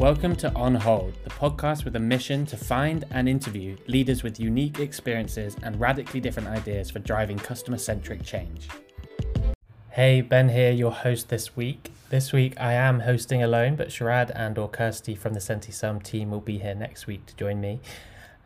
Welcome to On Hold, the podcast with a mission to find and interview leaders with unique experiences and radically different ideas for driving customer centric change. Hey, Ben here, your host this week. This week I am hosting alone, but Sharad and or Kirsty from the SentiSum team will be here next week to join me.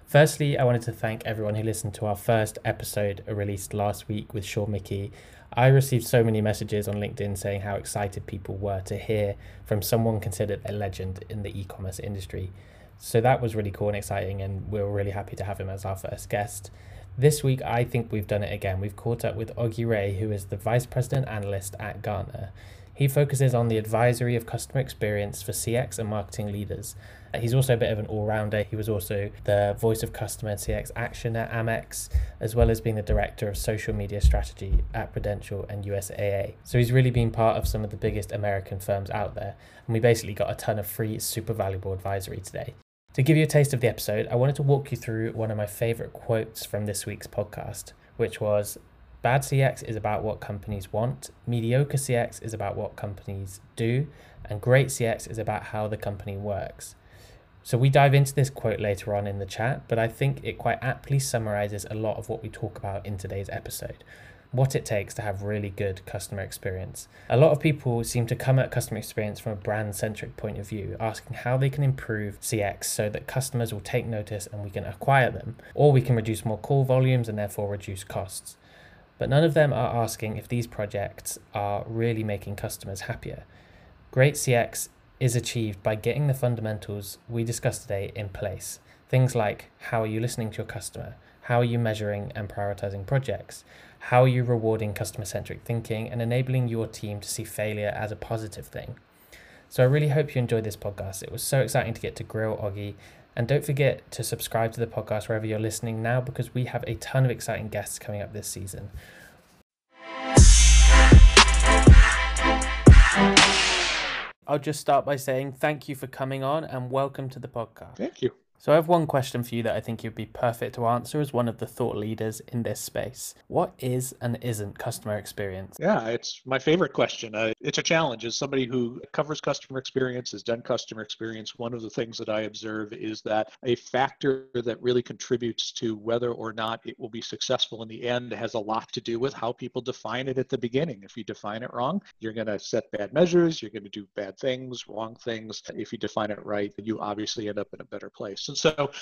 Firstly, I wanted to thank everyone who listened to our first episode released last week with Shaw Mickey I received so many messages on LinkedIn saying how excited people were to hear from someone considered a legend in the e commerce industry. So that was really cool and exciting, and we are really happy to have him as our first guest. This week, I think we've done it again. We've caught up with Augie Ray, who is the Vice President Analyst at Gartner. He focuses on the advisory of customer experience for CX and marketing leaders. Uh, he's also a bit of an all rounder. He was also the voice of customer CX action at Amex, as well as being the director of social media strategy at Prudential and USAA. So he's really been part of some of the biggest American firms out there. And we basically got a ton of free, super valuable advisory today. To give you a taste of the episode, I wanted to walk you through one of my favorite quotes from this week's podcast, which was Bad CX is about what companies want, mediocre CX is about what companies do, and great CX is about how the company works. So we dive into this quote later on in the chat, but I think it quite aptly summarizes a lot of what we talk about in today's episode. What it takes to have really good customer experience. A lot of people seem to come at customer experience from a brand centric point of view, asking how they can improve CX so that customers will take notice and we can acquire them, or we can reduce more call volumes and therefore reduce costs but none of them are asking if these projects are really making customers happier. Great CX is achieved by getting the fundamentals we discussed today in place. Things like how are you listening to your customer? How are you measuring and prioritizing projects? How are you rewarding customer centric thinking and enabling your team to see failure as a positive thing? So I really hope you enjoyed this podcast. It was so exciting to get to grill Augie and don't forget to subscribe to the podcast wherever you're listening now because we have a ton of exciting guests coming up this season. I'll just start by saying thank you for coming on and welcome to the podcast. Thank you. So I have one question for you that I think you'd be perfect to answer as one of the thought leaders in this space. What is and isn't customer experience? Yeah, it's my favorite question. Uh, it's a challenge. As somebody who covers customer experience, has done customer experience, one of the things that I observe is that a factor that really contributes to whether or not it will be successful in the end has a lot to do with how people define it at the beginning. If you define it wrong, you're going to set bad measures, you're going to do bad things, wrong things. If you define it right, then you obviously end up in a better place. And so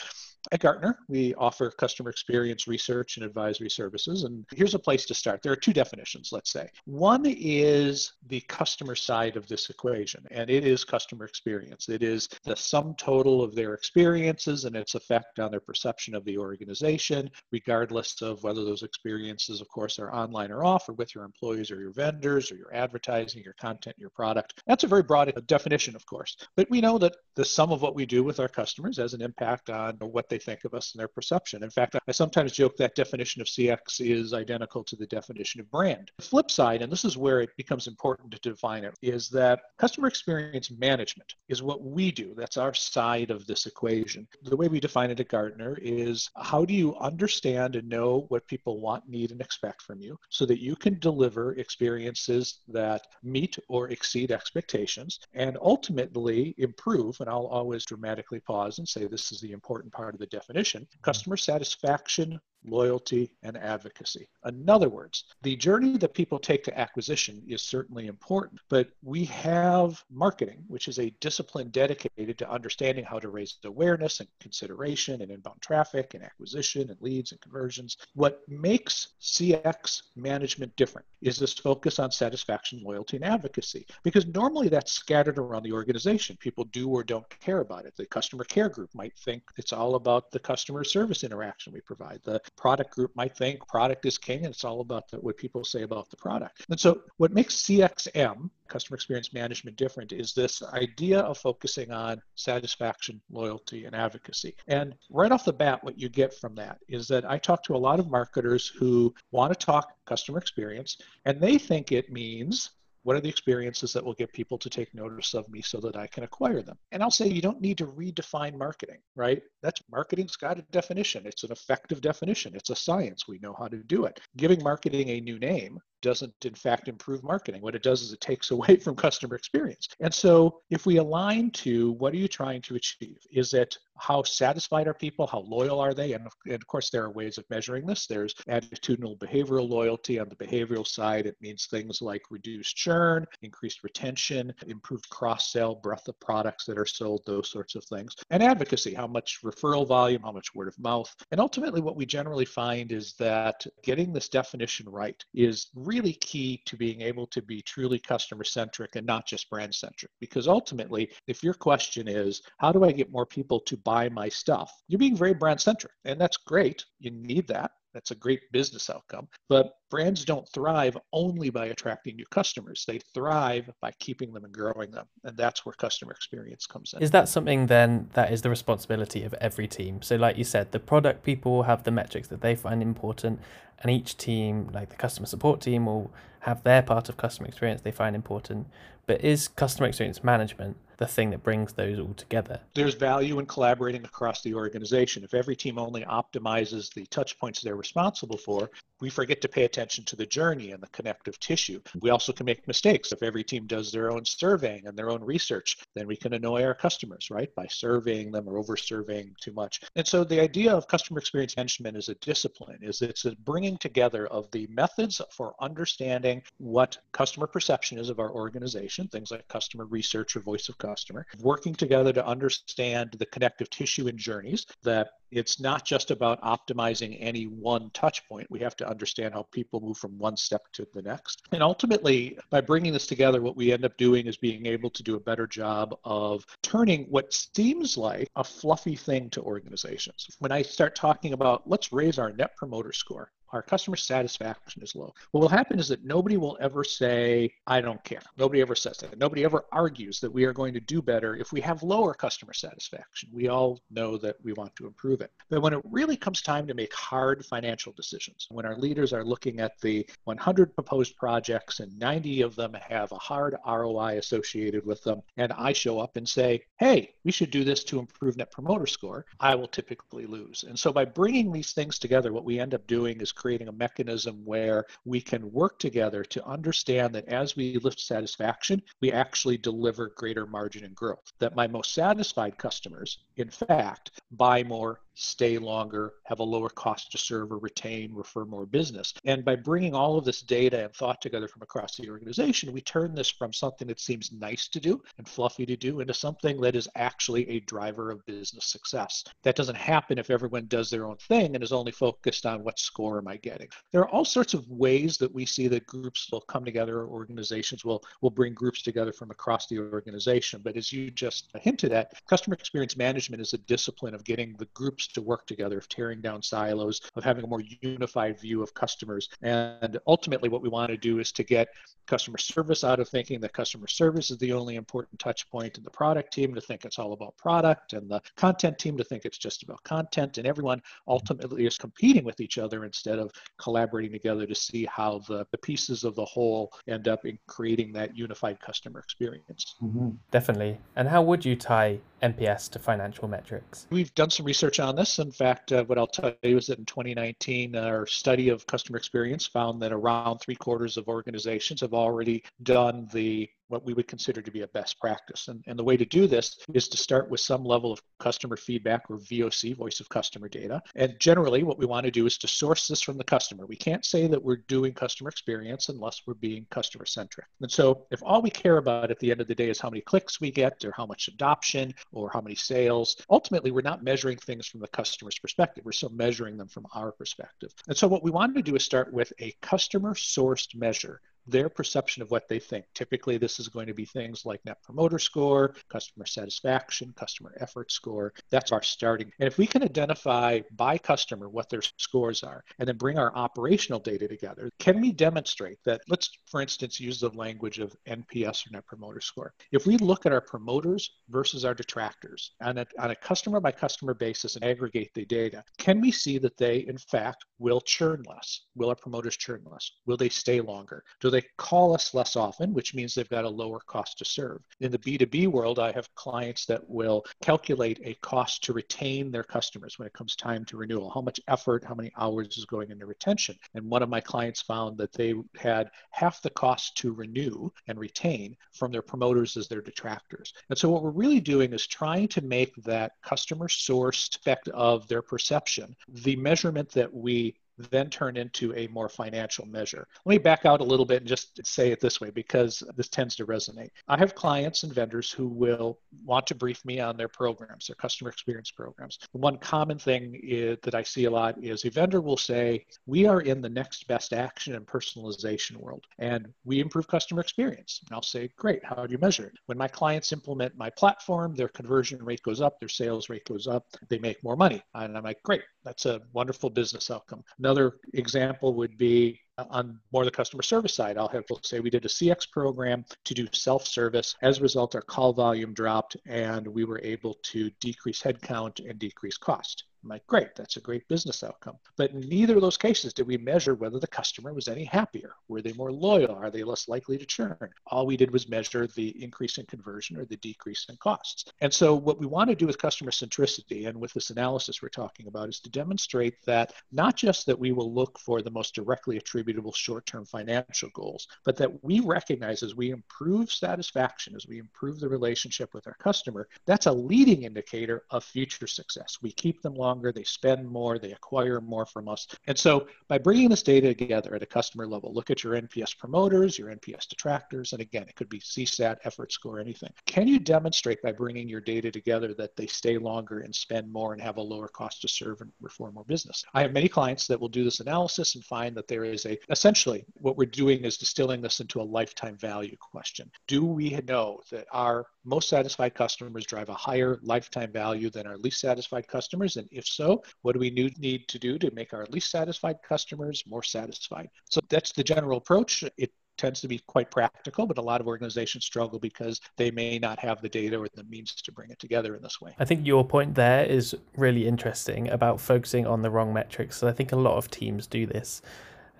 at Gartner, we offer customer experience research and advisory services. And here's a place to start. There are two definitions, let's say. One is the customer side of this equation, and it is customer experience. It is the sum total of their experiences and its effect on their perception of the organization, regardless of whether those experiences, of course, are online or off, or with your employees or your vendors or your advertising, your content, your product. That's a very broad definition, of course. But we know that the sum of what we do with our customers as an impact on what they think of us and their perception. In fact, I sometimes joke that definition of CX is identical to the definition of brand. The flip side, and this is where it becomes important to define it, is that customer experience management is what we do. That's our side of this equation. The way we define it at Gartner is how do you understand and know what people want, need, and expect from you so that you can deliver experiences that meet or exceed expectations and ultimately improve, and I'll always dramatically pause and say this is the important part of the definition, customer satisfaction, loyalty, and advocacy. In other words, the journey that people take to acquisition is certainly important, but we have marketing, which is a discipline dedicated to understanding how to raise awareness and consideration and inbound traffic and acquisition and leads and conversions. What makes CX management different is this focus on satisfaction, loyalty, and advocacy, because normally that's scattered around the organization. People do or don't care about it. The customer care group might think it's all about the customer service interaction we provide. The product group might think product is king and it's all about the, what people say about the product. And so what makes CXM, customer experience management, different is this idea of focusing on satisfaction, loyalty, and advocacy. And right off the bat, what you get from that is that I talk to a lot of marketers who want to talk customer experience and they think it means what are the experiences that will get people to take notice of me so that I can acquire them? And I'll say you don't need to redefine marketing, right? That's marketing's got a definition. It's an effective definition. It's a science. We know how to do it. Giving marketing a new name doesn't in fact improve marketing. What it does is it takes away from customer experience. And so if we align to what are you trying to achieve? Is it how satisfied are people? How loyal are they? And, and of course, there are ways of measuring this. There's attitudinal behavioral loyalty on the behavioral side. It means things like reduced churn, increased retention, improved cross sell, breadth of products that are sold, those sorts of things. And advocacy, how much referral volume, how much word of mouth. And ultimately, what we generally find is that getting this definition right is really key to being able to be truly customer centric and not just brand centric. Because ultimately, if your question is, how do I get more people to buy my stuff. You're being very brand centric, and that's great. You need that. That's a great business outcome. But brands don't thrive only by attracting new customers. They thrive by keeping them and growing them. And that's where customer experience comes in. Is that something then that is the responsibility of every team? So, like you said, the product people have the metrics that they find important, and each team, like the customer support team, will have their part of customer experience they find important. But is customer experience management the thing that brings those all together? There's value in collaborating across the organization. If every team only optimizes the touch points they're responsible for, we forget to pay attention to the journey and the connective tissue. We also can make mistakes. If every team does their own surveying and their own research, then we can annoy our customers, right? By surveying them or over surveying too much. And so the idea of customer experience management is a discipline is it's a bringing together of the methods for understanding what customer perception is of our organization, things like customer research or voice of customer, working together to understand the connective tissue and journeys that it's not just about optimizing any one touch point. We have to understand how people move from one step to the next. And ultimately, by bringing this together, what we end up doing is being able to do a better job of turning what seems like a fluffy thing to organizations. When I start talking about let's raise our net promoter score, our customer satisfaction is low. What will happen is that nobody will ever say, I don't care. Nobody ever says that. Nobody ever argues that we are going to do better if we have lower customer satisfaction. We all know that we want to improve it. But when it really comes time to make hard financial decisions, when our leaders are looking at the 100 proposed projects and 90 of them have a hard ROI associated with them, and I show up and say, hey, we should do this to improve net promoter score, I will typically lose. And so by bringing these things together, what we end up doing is creating a mechanism where we can work together to understand that as we lift satisfaction, we actually deliver greater margin and growth. That my most satisfied customers, in fact, buy more stay longer, have a lower cost to serve or retain, refer more business. And by bringing all of this data and thought together from across the organization, we turn this from something that seems nice to do and fluffy to do into something that is actually a driver of business success. That doesn't happen if everyone does their own thing and is only focused on what score am I getting. There are all sorts of ways that we see that groups will come together, organizations will, will bring groups together from across the organization. But as you just hinted at, customer experience management is a discipline of getting the groups groups to work together, of tearing down silos, of having a more unified view of customers. And ultimately, what we want to do is to get customer service out of thinking that customer service is the only important touch point, and the product team to think it's all about product, and the content team to think it's just about content, and everyone ultimately is competing with each other instead of collaborating together to see how the, the pieces of the whole end up in creating that unified customer experience. Mm-hmm. Definitely. And how would you tie NPS to financial metrics? We've done some research on this. In fact, uh, what I'll tell you is that in 2019, our study of customer experience found that around three quarters of organizations have already done the what we would consider to be a best practice. And, and the way to do this is to start with some level of customer feedback or VOC, voice of customer data. And generally, what we want to do is to source this from the customer. We can't say that we're doing customer experience unless we're being customer centric. And so, if all we care about at the end of the day is how many clicks we get or how much adoption or how many sales, ultimately, we're not measuring things from the customer's perspective. We're still measuring them from our perspective. And so, what we want to do is start with a customer sourced measure their perception of what they think. Typically, this is going to be things like net promoter score, customer satisfaction, customer effort score. That's our starting. And if we can identify by customer what their scores are and then bring our operational data together, can we demonstrate that? Let's, for instance, use the language of NPS or net promoter score. If we look at our promoters versus our detractors on a, on a customer by customer basis and aggregate the data, can we see that they, in fact, will churn less? Will our promoters churn less? Will they stay longer? Do they call us less often, which means they've got a lower cost to serve? In the B2B world, I have clients that will calculate a cost to retain their customers when it comes time to renewal. How much effort, how many hours is going into retention? And one of my clients found that they had half the cost to renew and retain from their promoters as their detractors. And so what we're really doing is trying to make that customer sourced aspect of their perception the measurement that we then turn into a more financial measure. Let me back out a little bit and just say it this way because this tends to resonate. I have clients and vendors who will want to brief me on their programs, their customer experience programs. One common thing is, that I see a lot is a vendor will say, We are in the next best action and personalization world, and we improve customer experience. And I'll say, Great, how do you measure it? When my clients implement my platform, their conversion rate goes up, their sales rate goes up, they make more money. And I'm like, Great, that's a wonderful business outcome. Another example would be on more the customer service side. I'll have people say we did a CX program to do self-service. As a result, our call volume dropped and we were able to decrease headcount and decrease cost. I'm like, great, that's a great business outcome. But in neither of those cases did we measure whether the customer was any happier. Were they more loyal? Are they less likely to churn? All we did was measure the increase in conversion or the decrease in costs. And so, what we want to do with customer centricity and with this analysis we're talking about is to demonstrate that not just that we will look for the most directly attributable short term financial goals, but that we recognize as we improve satisfaction, as we improve the relationship with our customer, that's a leading indicator of future success. We keep them longer, they spend more, they acquire more from us. And so by bringing this data together at a customer level, look at your NPS promoters, your NPS detractors, and again, it could be CSAT, effort score, anything. Can you demonstrate by bringing your data together that they stay longer and spend more and have a lower cost to serve and perform more business? I have many clients that will do this analysis and find that there is a, essentially, what we're doing is distilling this into a lifetime value question. Do we know that our most satisfied customers drive a higher lifetime value than our least satisfied customers? And if if so, what do we need to do to make our least satisfied customers more satisfied? So that's the general approach. It tends to be quite practical, but a lot of organizations struggle because they may not have the data or the means to bring it together in this way. I think your point there is really interesting about focusing on the wrong metrics. So I think a lot of teams do this.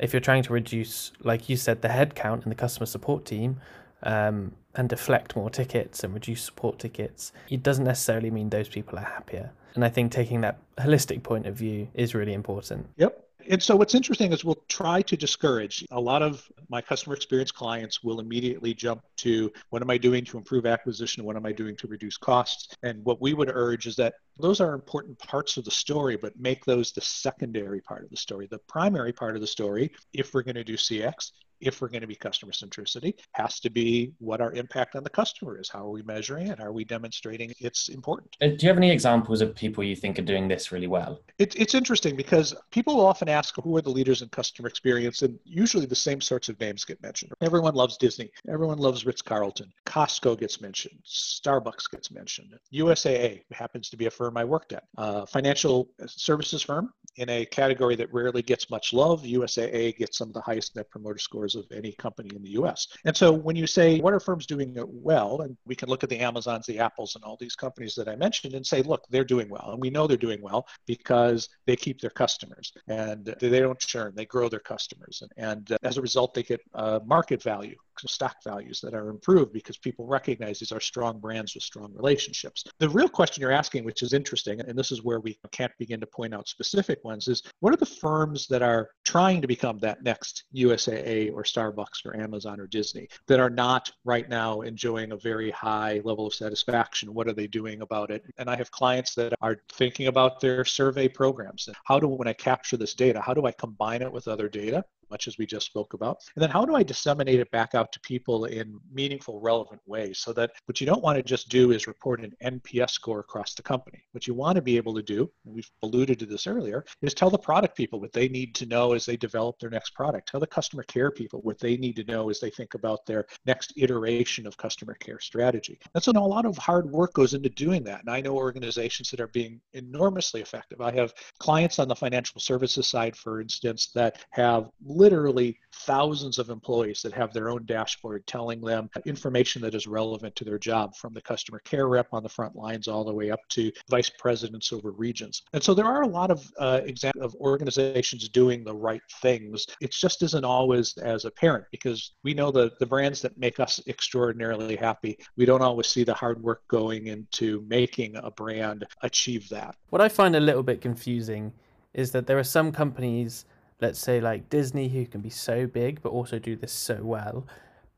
If you're trying to reduce, like you said, the headcount in the customer support team, um, and deflect more tickets and reduce support tickets, it doesn't necessarily mean those people are happier. And I think taking that holistic point of view is really important. Yep. And so what's interesting is we'll try to discourage a lot of my customer experience clients will immediately jump to what am I doing to improve acquisition? What am I doing to reduce costs? And what we would urge is that those are important parts of the story, but make those the secondary part of the story. The primary part of the story, if we're going to do CX, if we're going to be customer centricity, has to be what our impact on the customer is. How are we measuring it? Are we demonstrating it's important? Uh, do you have any examples of people you think are doing this really well? It, it's interesting because people often ask who are the leaders in customer experience, and usually the same sorts of names get mentioned. Everyone loves Disney. Everyone loves Ritz Carlton. Costco gets mentioned. Starbucks gets mentioned. USAA happens to be a firm I worked at. Uh, financial services firm in a category that rarely gets much love. USAA gets some of the highest net promoter scores of any company in the US. And so when you say, what are firms doing well? And we can look at the Amazons, the Apples, and all these companies that I mentioned and say, look, they're doing well. And we know they're doing well because they keep their customers and they don't churn, they grow their customers. And, and as a result, they get uh, market value stock values that are improved because people recognize these are strong brands with strong relationships. The real question you're asking, which is interesting, and this is where we can't begin to point out specific ones, is what are the firms that are trying to become that next USAA or Starbucks or Amazon or Disney that are not right now enjoying a very high level of satisfaction? What are they doing about it? And I have clients that are thinking about their survey programs. How do, when I capture this data, how do I combine it with other data? Much as we just spoke about? And then how do I disseminate it back out to people in meaningful, relevant ways so that what you don't want to just do is report an NPS score across the company. What you want to be able to do, and we've alluded to this earlier, is tell the product people what they need to know as they develop their next product. Tell the customer care people what they need to know as they think about their next iteration of customer care strategy. And so a lot of hard work goes into doing that. And I know organizations that are being enormously effective. I have clients on the financial services side, for instance, that have literally thousands of employees that have their own dashboard telling them information that is relevant to their job from the customer care rep on the front lines all the way up to vice presidents over regions. And so there are a lot of uh, examples of organizations doing the right things. It just isn't always as apparent because we know the, the brands that make us extraordinarily happy. We don't always see the hard work going into making a brand achieve that. What I find a little bit confusing is that there are some companies let's say like Disney, who can be so big but also do this so well.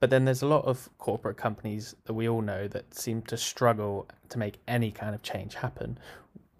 But then there's a lot of corporate companies that we all know that seem to struggle to make any kind of change happen.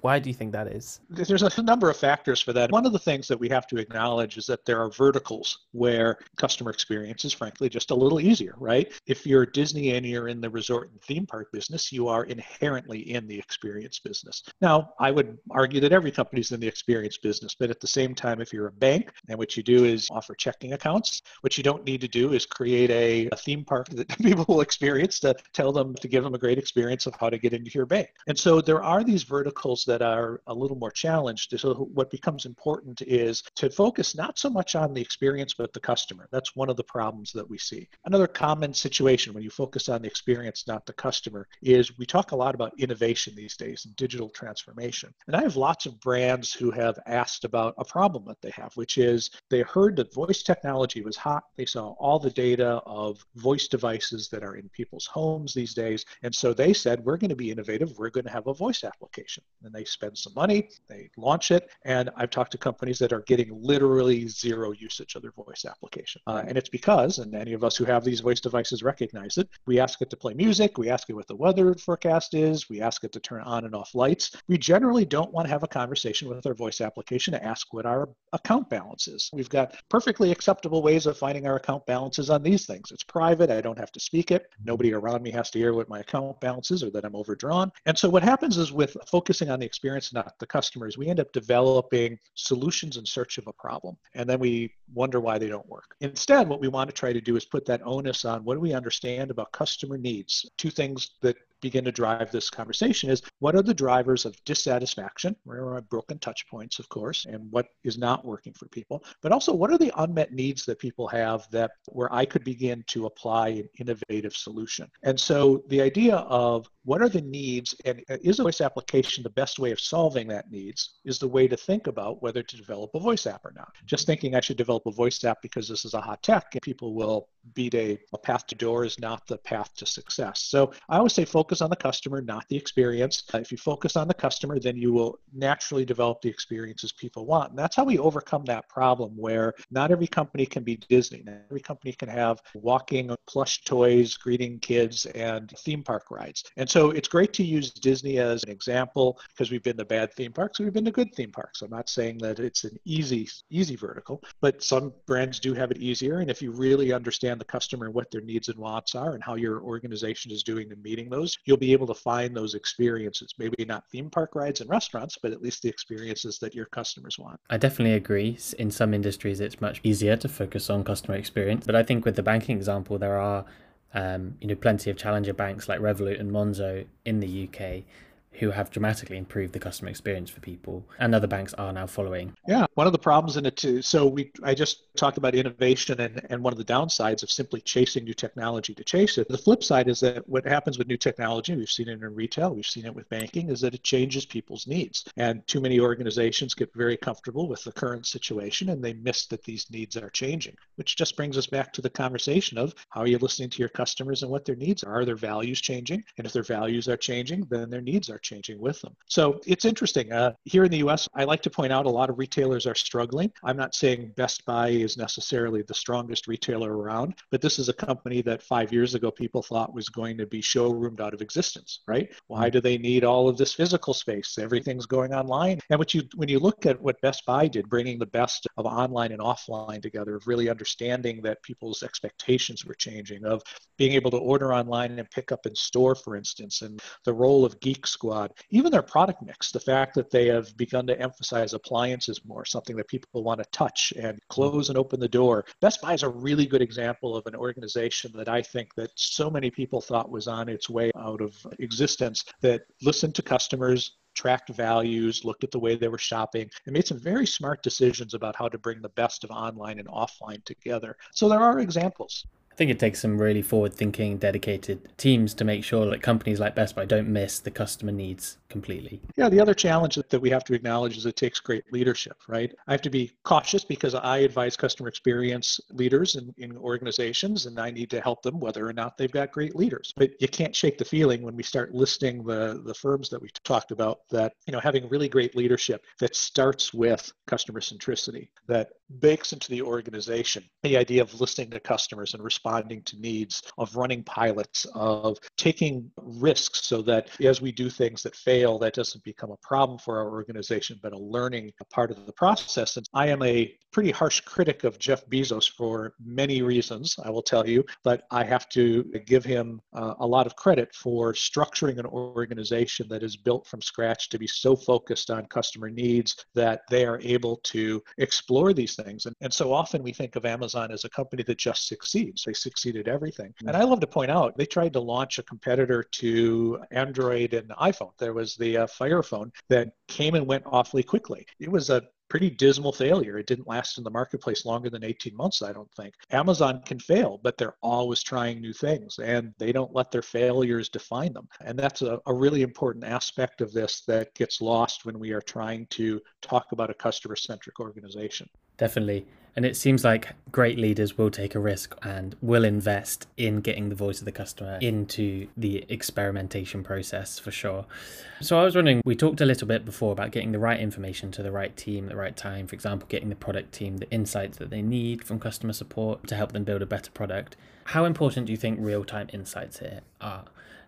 Why do you think that is? There's a number of factors for that. One of the things that we have to acknowledge is that there are verticals where customer experience is frankly just a little easier, right? If you're Disney and you're in the resort and theme park business, you are inherently in the experience business. Now, I would argue that every company's in the experience business, but at the same time, if you're a bank and what you do is offer checking accounts, what you don't need to do is create a, a theme park that people will experience to tell them to give them a great experience of how to get into your bank. And so there are these verticals that that are a little more challenged. So what becomes important is to focus not so much on the experience, but the customer. That's one of the problems that we see. Another common situation when you focus on the experience, not the customer, is we talk a lot about innovation these days and digital transformation. And I have lots of brands who have asked about a problem that they have, which is they heard that voice technology was hot. They saw all the data of voice devices that are in people's homes these days. And so they said, we're going to be innovative. We're going to have a voice application. And they spend some money, they launch it, and I've talked to companies that are getting literally zero usage of their voice application. Uh, and it's because, and any of us who have these voice devices recognize it, we ask it to play music, we ask it what the weather forecast is, we ask it to turn on and off lights. We generally don't want to have a conversation with our voice application to ask what our account balance is. We've got perfectly acceptable ways of finding our account balances on these things. It's private, I don't have to speak it. Nobody around me has to hear what my account balance is or that I'm overdrawn. And so what happens is with focusing on the experience, not the customers, we end up developing solutions in search of a problem. And then we wonder why they don't work. Instead, what we want to try to do is put that onus on what do we understand about customer needs? Two things that begin to drive this conversation is what are the drivers of dissatisfaction, where are broken touch points, of course, and what is not working for people, but also what are the unmet needs that people have that where I could begin to apply an innovative solution. And so the idea of what are the needs and uh, is a voice application the best way of solving that needs is the way to think about whether to develop a voice app or not. Just thinking I should develop a voice app because this is a hot tech and people will beat a, a path to door is not the path to success. So I always say focus on the customer, not the experience. Uh, if you focus on the customer, then you will naturally develop the experiences people want. And that's how we overcome that problem where not every company can be Disney. Not every company can have walking plush toys, greeting kids, and theme park rides. And so it's great to use Disney as an example because we've been to bad theme parks, we've been to good theme parks. I'm not saying that it's an easy, easy vertical, but some brands do have it easier. And if you really understand the customer and what their needs and wants are and how your organization is doing in meeting those, you'll be able to find those experiences. Maybe not theme park rides and restaurants, but at least the experiences that your customers want. I definitely agree. In some industries, it's much easier to focus on customer experience. But I think with the banking example, there are um, you know, plenty of challenger banks like Revolut and Monzo in the UK who have dramatically improved the customer experience for people and other banks are now following. Yeah one of the problems in it too so we i just talked about innovation and, and one of the downsides of simply chasing new technology to chase it. The flip side is that what happens with new technology we've seen it in retail we've seen it with banking is that it changes people's needs. And too many organizations get very comfortable with the current situation and they miss that these needs are changing which just brings us back to the conversation of how are you listening to your customers and what their needs are? Are their values changing? And if their values are changing then their needs are changing with them. So it's interesting. Uh, here in the US, I like to point out a lot of retailers are struggling. I'm not saying Best Buy is necessarily the strongest retailer around, but this is a company that five years ago people thought was going to be showroomed out of existence, right? Why do they need all of this physical space? Everything's going online. And what you when you look at what Best Buy did, bringing the best of online and offline together, of really understanding that people's expectations were changing, of being able to order online and pick up in store, for instance, and the role of Geek Squad even their product mix, the fact that they have begun to emphasize appliances more, something that people want to touch and close and open the door. Best Buy is a really good example of an organization that I think that so many people thought was on its way out of existence that listened to customers, tracked values, looked at the way they were shopping, and made some very smart decisions about how to bring the best of online and offline together. So there are examples. I think it takes some really forward thinking, dedicated teams to make sure that companies like Best Buy don't miss the customer needs completely. Yeah, the other challenge that we have to acknowledge is it takes great leadership, right? I have to be cautious because I advise customer experience leaders in, in organizations and I need to help them whether or not they've got great leaders. But you can't shake the feeling when we start listing the, the firms that we talked about that, you know, having really great leadership that starts with customer centricity, that bakes into the organization the idea of listening to customers and responding to needs, of running pilots, of taking risks so that as we do things that fail, that doesn't become a problem for our organization, but a learning part of the process. And I am a pretty harsh critic of Jeff Bezos for many reasons, I will tell you, but I have to give him uh, a lot of credit for structuring an organization that is built from scratch to be so focused on customer needs that they are able to explore these things. And, and so often we think of Amazon as a company that just succeeds. They succeed at everything. Mm-hmm. And I love to point out, they tried to launch a competitor to Android and iPhone. There was the uh, Fire phone that came and went awfully quickly. It was a pretty dismal failure. It didn't last in the marketplace longer than 18 months, I don't think. Amazon can fail, but they're always trying new things and they don't let their failures define them. And that's a, a really important aspect of this that gets lost when we are trying to talk about a customer centric organization. Definitely. And it seems like great leaders will take a risk and will invest in getting the voice of the customer into the experimentation process for sure. So I was wondering, we talked a little bit before about getting the right information to the right team at the right time. For example, getting the product team the insights that they need from customer support to help them build a better product. How important do you think real time insights here are?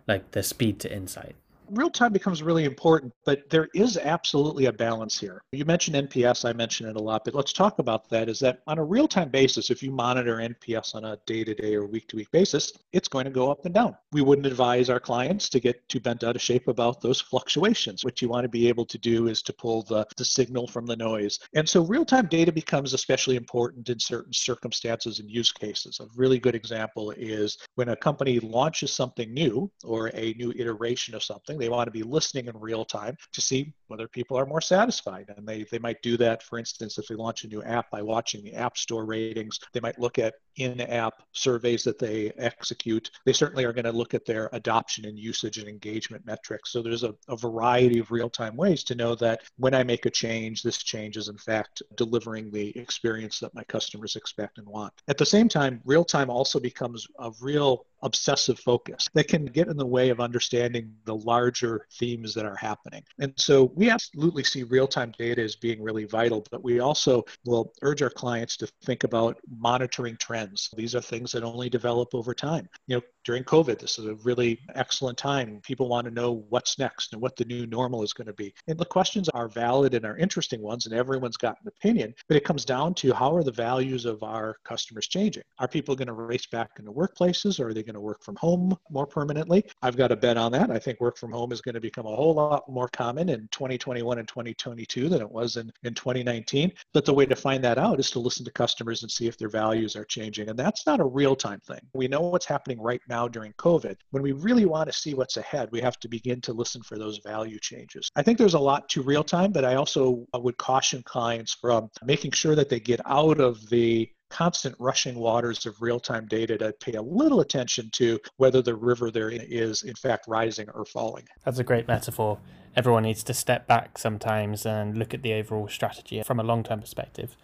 Like the speed to insight? Real time becomes really important, but there is absolutely a balance here. You mentioned NPS, I mentioned it a lot, but let's talk about that. Is that on a real time basis, if you monitor NPS on a day to day or week to week basis, it's going to go up and down. We wouldn't advise our clients to get too bent out of shape about those fluctuations. What you want to be able to do is to pull the, the signal from the noise. And so real time data becomes especially important in certain circumstances and use cases. A really good example is when a company launches something new or a new iteration of something they want to be listening in real time to see whether people are more satisfied. And they, they might do that, for instance, if they launch a new app by watching the App Store ratings. They might look at in app surveys that they execute. They certainly are going to look at their adoption and usage and engagement metrics. So there's a, a variety of real time ways to know that when I make a change, this change is in fact delivering the experience that my customers expect and want. At the same time, real time also becomes a real obsessive focus that can get in the way of understanding the larger themes that are happening. And so we absolutely see real time data as being really vital, but we also will urge our clients to think about monitoring trends. These are things that only develop over time. You know, during COVID, this is a really excellent time. People want to know what's next and what the new normal is going to be. And the questions are valid and are interesting ones, and everyone's got an opinion, but it comes down to how are the values of our customers changing? Are people going to race back into workplaces or are they going to work from home more permanently. I've got a bet on that. I think work from home is going to become a whole lot more common in 2021 and 2022 than it was in, in 2019. But the way to find that out is to listen to customers and see if their values are changing. And that's not a real time thing. We know what's happening right now during COVID. When we really want to see what's ahead, we have to begin to listen for those value changes. I think there's a lot to real time, but I also uh, would caution clients from making sure that they get out of the constant rushing waters of real-time data to pay a little attention to whether the river there is in fact rising or falling. That's a great metaphor. Everyone needs to step back sometimes and look at the overall strategy from a long-term perspective.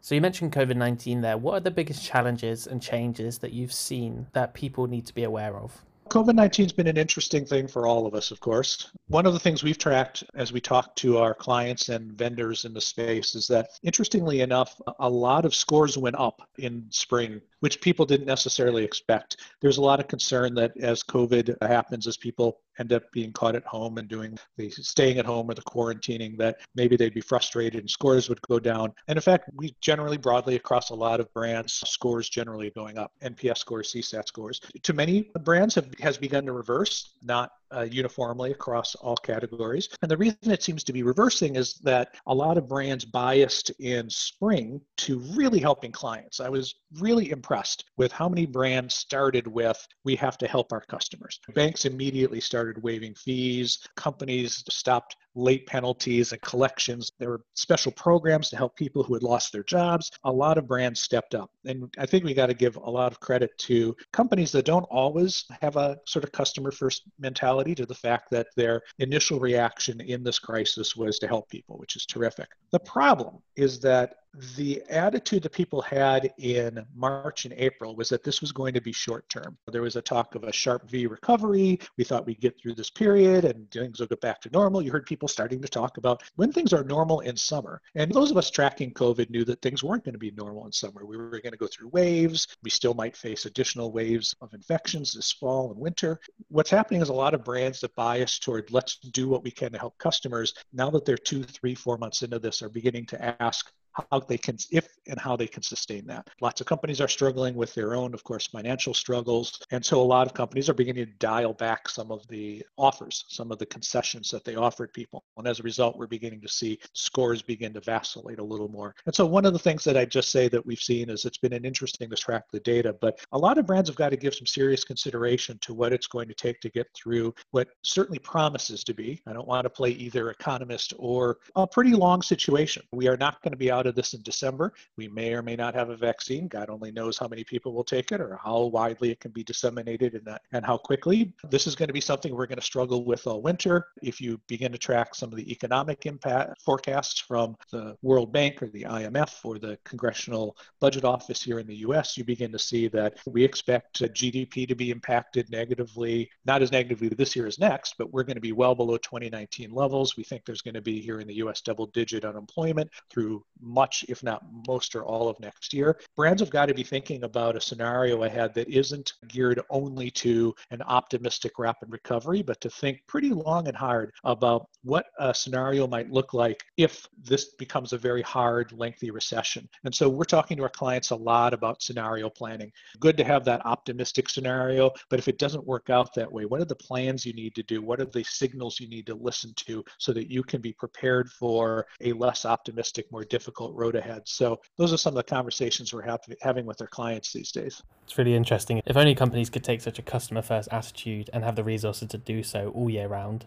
So you mentioned COVID-19 there. What are the biggest challenges and changes that you've seen that people need to be aware of? COVID 19 has been an interesting thing for all of us, of course. One of the things we've tracked as we talk to our clients and vendors in the space is that, interestingly enough, a lot of scores went up in spring which people didn't necessarily expect. There's a lot of concern that as COVID happens, as people end up being caught at home and doing the staying at home or the quarantining, that maybe they'd be frustrated and scores would go down. And in fact, we generally broadly across a lot of brands, scores generally going up, NPS scores, CSAT scores. To many brands have has begun to reverse, not uh, uniformly across all categories. And the reason it seems to be reversing is that a lot of brands biased in spring to really helping clients. I was really impressed with how many brands started with, we have to help our customers. Banks immediately started waiving fees, companies stopped late penalties and collections. There were special programs to help people who had lost their jobs. A lot of brands stepped up. And I think we got to give a lot of credit to companies that don't always have a sort of customer first mentality to the fact that their initial reaction in this crisis was to help people, which is terrific. The problem is that the attitude that people had in March and April was that this was going to be short term. There was a talk of a sharp V recovery. We thought we'd get through this period and things will get back to normal. You heard people starting to talk about when things are normal in summer. And those of us tracking COVID knew that things weren't going to be normal in summer. We were going to go through waves. We still might face additional waves of infections this fall and winter. What's happening is a lot of brands that bias toward let's do what we can to help customers, now that they're two, three, four months into this, are beginning to ask how they can if and how they can sustain that. Lots of companies are struggling with their own of course financial struggles. And so a lot of companies are beginning to dial back some of the offers some of the concessions that they offered people. And as a result we're beginning to see scores begin to vacillate a little more. And so one of the things that i just say that we've seen is it's been an interesting to track the data but a lot of brands have got to give some serious consideration to what it's going to take to get through what certainly promises to be. I don't want to play either economist or a pretty long situation. We are not going to be out out of this in December. We may or may not have a vaccine. God only knows how many people will take it or how widely it can be disseminated and, and how quickly. This is going to be something we're going to struggle with all winter. If you begin to track some of the economic impact forecasts from the World Bank or the IMF or the Congressional Budget Office here in the US, you begin to see that we expect GDP to be impacted negatively, not as negatively this year as next, but we're going to be well below 2019 levels. We think there's going to be here in the US double digit unemployment through much, if not most or all of next year. Brands have got to be thinking about a scenario ahead that isn't geared only to an optimistic rapid recovery, but to think pretty long and hard about what a scenario might look like if this becomes a very hard, lengthy recession. And so we're talking to our clients a lot about scenario planning. Good to have that optimistic scenario, but if it doesn't work out that way, what are the plans you need to do? What are the signals you need to listen to so that you can be prepared for a less optimistic, more difficult difficult road ahead. So those are some of the conversations we're having with our clients these days. It's really interesting. If only companies could take such a customer first attitude and have the resources to do so all year round.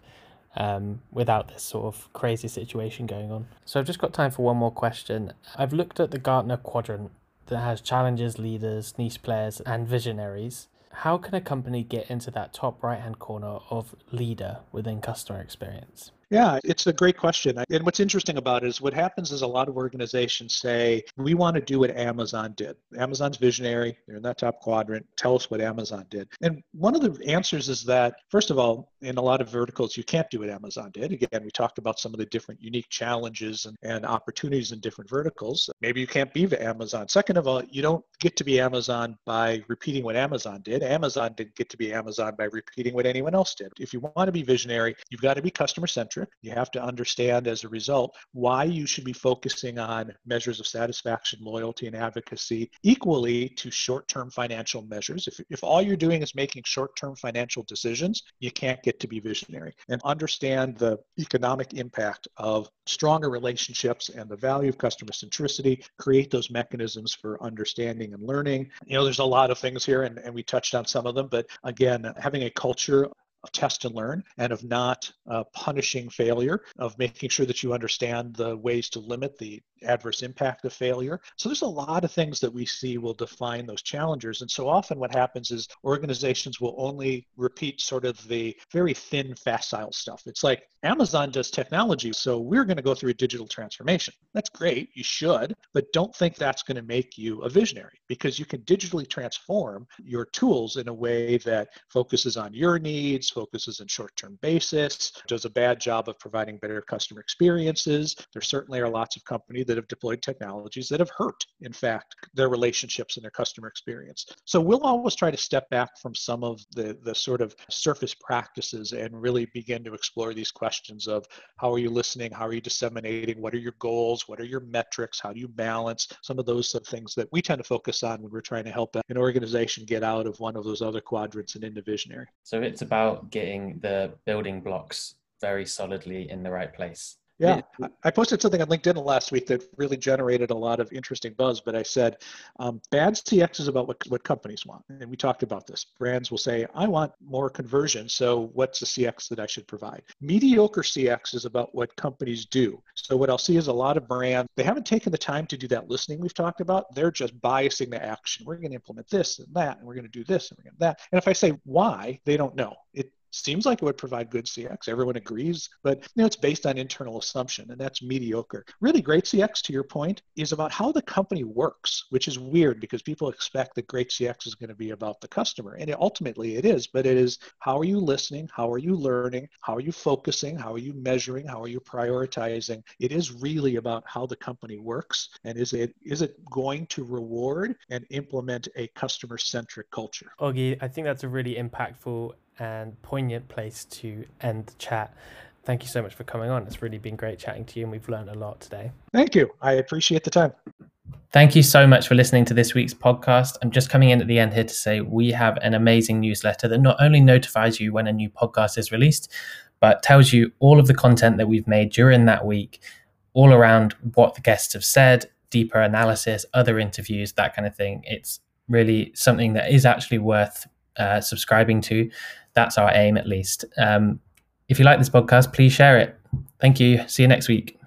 Um, without this sort of crazy situation going on. So I've just got time for one more question. I've looked at the Gartner quadrant that has challengers, leaders, niche players, and visionaries. How can a company get into that top right hand corner of leader within customer experience? Yeah, it's a great question. And what's interesting about it is what happens is a lot of organizations say, we want to do what Amazon did. Amazon's visionary, they're in that top quadrant. Tell us what Amazon did. And one of the answers is that, first of all, in a lot of verticals, you can't do what Amazon did. Again, we talked about some of the different unique challenges and, and opportunities in different verticals. Maybe you can't be the Amazon. Second of all, you don't get to be Amazon by repeating what Amazon did. Amazon didn't get to be Amazon by repeating what anyone else did. If you want to be visionary, you've got to be customer centric You have to understand as a result why you should be focusing on measures of satisfaction, loyalty, and advocacy equally to short term financial measures. If, if all you're doing is making short term financial decisions, you can't get to be visionary. And understand the economic impact of stronger relationships and the value of customer centricity, create those mechanisms for understanding and learning. You know, there's a lot of things here, and, and we touched on some of them, but again, having a culture of test and learn and of not uh, punishing failure, of making sure that you understand the ways to limit the adverse impact of failure. So there's a lot of things that we see will define those challengers. And so often what happens is organizations will only repeat sort of the very thin, facile stuff. It's like Amazon does technology, so we're going to go through a digital transformation. That's great, you should, but don't think that's going to make you a visionary because you can digitally transform your tools in a way that focuses on your needs, focuses on short-term basis, does a bad job of providing better customer experiences. There certainly are lots of companies that have deployed technologies that have hurt, in fact, their relationships and their customer experience. So we'll always try to step back from some of the, the sort of surface practices and really begin to explore these questions of how are you listening? How are you disseminating? What are your goals? What are your metrics? How do you balance? Some of those things that we tend to focus on when we're trying to help an organization get out of one of those other quadrants and into visionary. So it's getting the building blocks very solidly in the right place Yeah, I posted something on LinkedIn last week that really generated a lot of interesting buzz. But I said, um, bad CX is about what, what companies want. And we talked about this. Brands will say, I want more conversion. So what's the CX that I should provide? Mediocre CX is about what companies do. So what I'll see is a lot of brands, they haven't taken the time to do that listening we've talked about. They're just biasing the action. We're going to implement this and that, and we're going to do this and we're going to that. And if I say why, they don't know. It seems like it would provide good CX. Everyone agrees, but you know it's based on internal assumption, and that's mediocre. Really great CX, to your point, is about how the company works, which is weird because people expect that great CX is going to be about the customer, and it, ultimately it is. But it is how are you listening? How are you learning? How are you focusing? How are you measuring? How are you prioritizing? It is really about how the company works, and is it is it going to reward and implement a customer centric culture? Augie, I think that's a really impactful and poignant place to end the chat. Thank you so much for coming on. It's really been great chatting to you, and we've learned a lot today. Thank you. I appreciate the time. Thank you so much for listening to this week's podcast. I'm just coming in at the end here to say we have an amazing newsletter that not only notifies you when a new podcast is released, but tells you all of the content that we've made during that week, all around what the guests have said, deeper analysis, other interviews, that kind of thing. It's really something that is actually worth uh, subscribing to. That's our aim, at least. Um, if you like this podcast, please share it. Thank you. See you next week.